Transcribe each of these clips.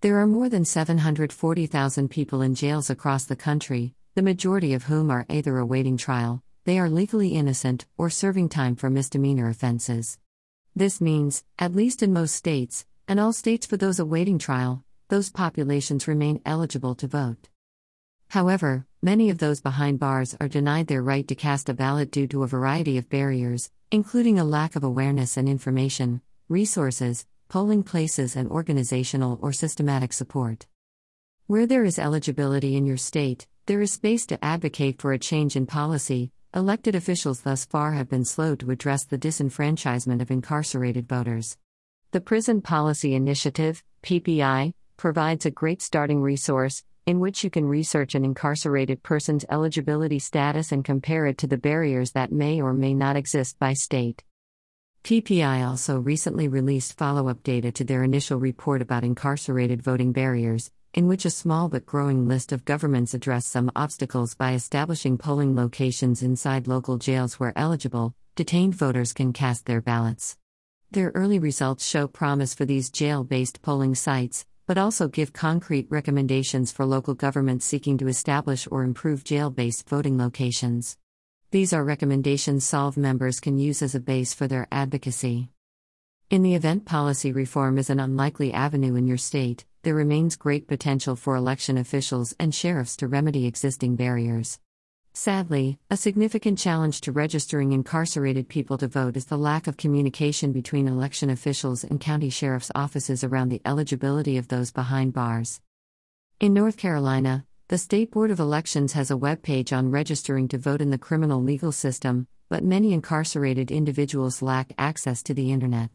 There are more than 740,000 people in jails across the country, the majority of whom are either awaiting trial, they are legally innocent, or serving time for misdemeanor offenses. This means, at least in most states, and all states for those awaiting trial, those populations remain eligible to vote. However, many of those behind bars are denied their right to cast a ballot due to a variety of barriers, including a lack of awareness and information, resources, polling places, and organizational or systematic support. Where there is eligibility in your state, there is space to advocate for a change in policy. Elected officials thus far have been slow to address the disenfranchisement of incarcerated voters. The Prison Policy Initiative, PPI, provides a great starting resource in which you can research an incarcerated person's eligibility status and compare it to the barriers that may or may not exist by state. PPI also recently released follow up data to their initial report about incarcerated voting barriers, in which a small but growing list of governments address some obstacles by establishing polling locations inside local jails where eligible, detained voters can cast their ballots. Their early results show promise for these jail based polling sites, but also give concrete recommendations for local governments seeking to establish or improve jail based voting locations. These are recommendations SOLV members can use as a base for their advocacy. In the event policy reform is an unlikely avenue in your state, there remains great potential for election officials and sheriffs to remedy existing barriers. Sadly, a significant challenge to registering incarcerated people to vote is the lack of communication between election officials and county sheriff's offices around the eligibility of those behind bars. In North Carolina, the State Board of Elections has a webpage on registering to vote in the criminal legal system, but many incarcerated individuals lack access to the Internet.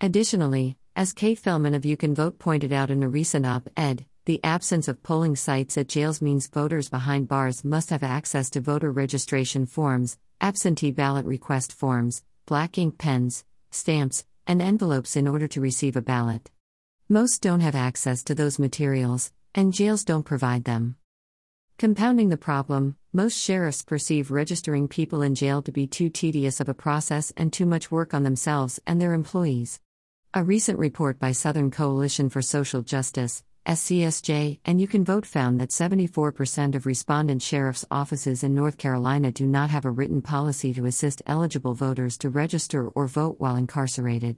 Additionally, as Kate Fellman of You Can Vote pointed out in a recent op ed, the absence of polling sites at jails means voters behind bars must have access to voter registration forms, absentee ballot request forms, black ink pens, stamps, and envelopes in order to receive a ballot. Most don't have access to those materials, and jails don't provide them. Compounding the problem, most sheriffs perceive registering people in jail to be too tedious of a process and too much work on themselves and their employees. A recent report by Southern Coalition for Social Justice, SCSJ, and You Can Vote found that 74% of respondent sheriff's offices in North Carolina do not have a written policy to assist eligible voters to register or vote while incarcerated.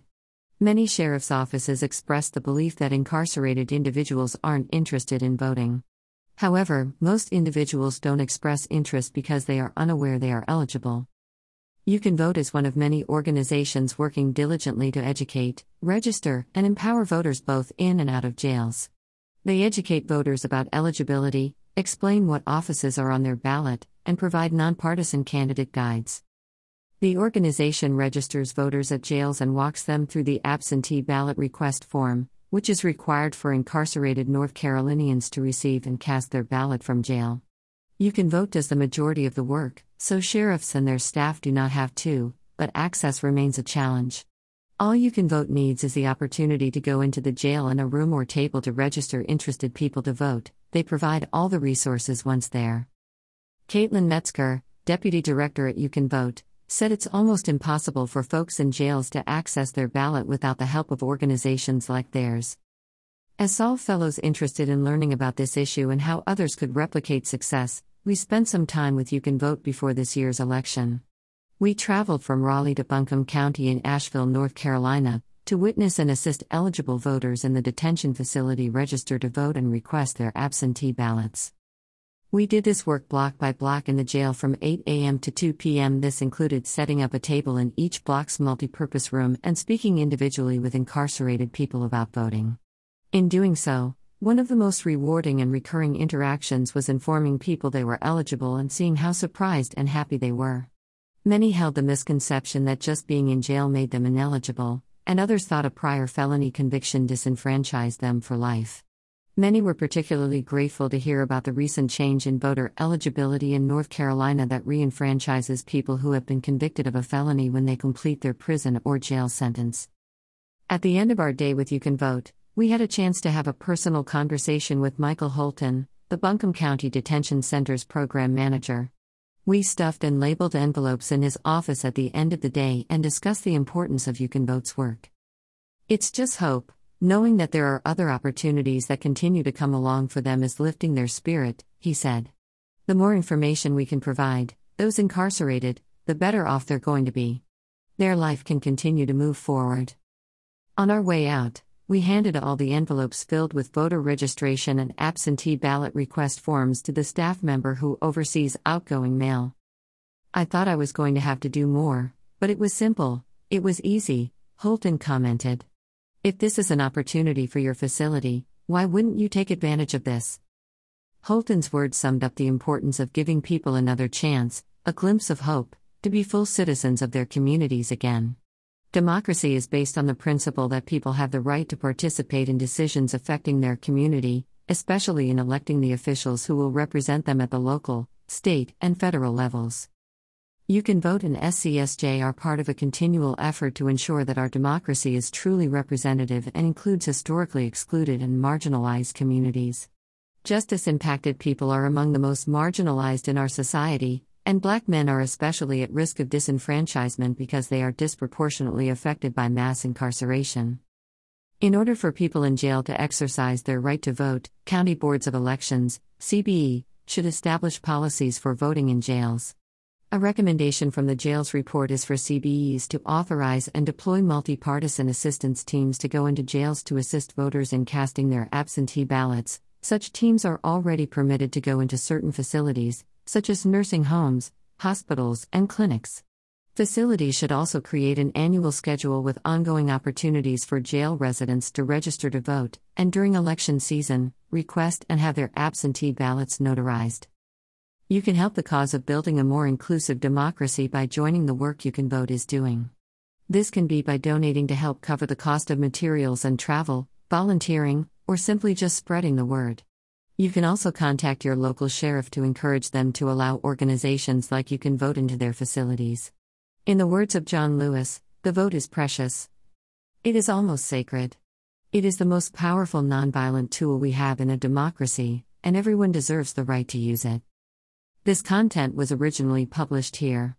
Many sheriff's offices express the belief that incarcerated individuals aren't interested in voting. However, most individuals don't express interest because they are unaware they are eligible. You Can Vote is one of many organizations working diligently to educate, register, and empower voters both in and out of jails. They educate voters about eligibility, explain what offices are on their ballot, and provide nonpartisan candidate guides. The organization registers voters at jails and walks them through the absentee ballot request form, which is required for incarcerated North Carolinians to receive and cast their ballot from jail. You Can Vote does the majority of the work, so sheriffs and their staff do not have to, but access remains a challenge. All you can vote needs is the opportunity to go into the jail and a room or table to register interested people to vote. They provide all the resources once there. Caitlin Metzger, deputy director at You Can Vote, said it's almost impossible for folks in jails to access their ballot without the help of organizations like theirs. As SOLV Fellows interested in learning about this issue and how others could replicate success, we spent some time with You Can Vote before this year's election. We traveled from Raleigh to Buncombe County in Asheville, North Carolina, to witness and assist eligible voters in the detention facility register to vote and request their absentee ballots. We did this work block by block in the jail from 8 a.m. to 2 p.m. This included setting up a table in each block's multipurpose room and speaking individually with incarcerated people about voting. In doing so, one of the most rewarding and recurring interactions was informing people they were eligible and seeing how surprised and happy they were. Many held the misconception that just being in jail made them ineligible, and others thought a prior felony conviction disenfranchised them for life. Many were particularly grateful to hear about the recent change in voter eligibility in North Carolina that reenfranchises people who have been convicted of a felony when they complete their prison or jail sentence. At the end of our day with You Can Vote, we had a chance to have a personal conversation with Michael Holton, the Buncombe County Detention Center's program manager. We stuffed and labeled envelopes in his office at the end of the day and discussed the importance of You Can Vote's work. It's just hope, Knowing that there are other opportunities that continue to come along for them is lifting their spirit, he said. The more information we can provide, those incarcerated, the better off they're going to be. Their life can continue to move forward. On our way out, we handed all the envelopes filled with voter registration and absentee ballot request forms to the staff member who oversees outgoing mail. I thought I was going to have to do more, but it was simple, it was easy, Holton commented. If this is an opportunity for your facility, why wouldn't you take advantage of this? Holton's words summed up the importance of giving people another chance, a glimpse of hope, to be full citizens of their communities again. Democracy is based on the principle that people have the right to participate in decisions affecting their community, especially in electing the officials who will represent them at the local, state, and federal levels. You Can Vote and SCSJ are part of a continual effort to ensure that our democracy is truly representative and includes historically excluded and marginalized communities. Justice impacted people are among the most marginalized in our society, and black men are especially at risk of disenfranchisement because they are disproportionately affected by mass incarceration. In order for people in jail to exercise their right to vote, county boards of elections, CBE, should establish policies for voting in jails. A recommendation from the jails report is for CBEs to authorize and deploy multi-partisan assistance teams to go into jails to assist voters in casting their absentee ballots. Such teams are already permitted to go into certain facilities, such as nursing homes, hospitals, and clinics. Facilities should also create an annual schedule with ongoing opportunities for jail residents to register to vote, and during election season, request and have their absentee ballots notarized. You can help the cause of building a more inclusive democracy by joining the work You Can Vote is doing. This can be by donating to help cover the cost of materials and travel, volunteering, or simply just spreading the word. You can also contact your local sheriff to encourage them to allow organizations like You Can Vote into their facilities. In the words of John Lewis, the vote is precious. It is almost sacred. It is the most powerful nonviolent tool we have in a democracy, and everyone deserves the right to use it. This content was originally published here.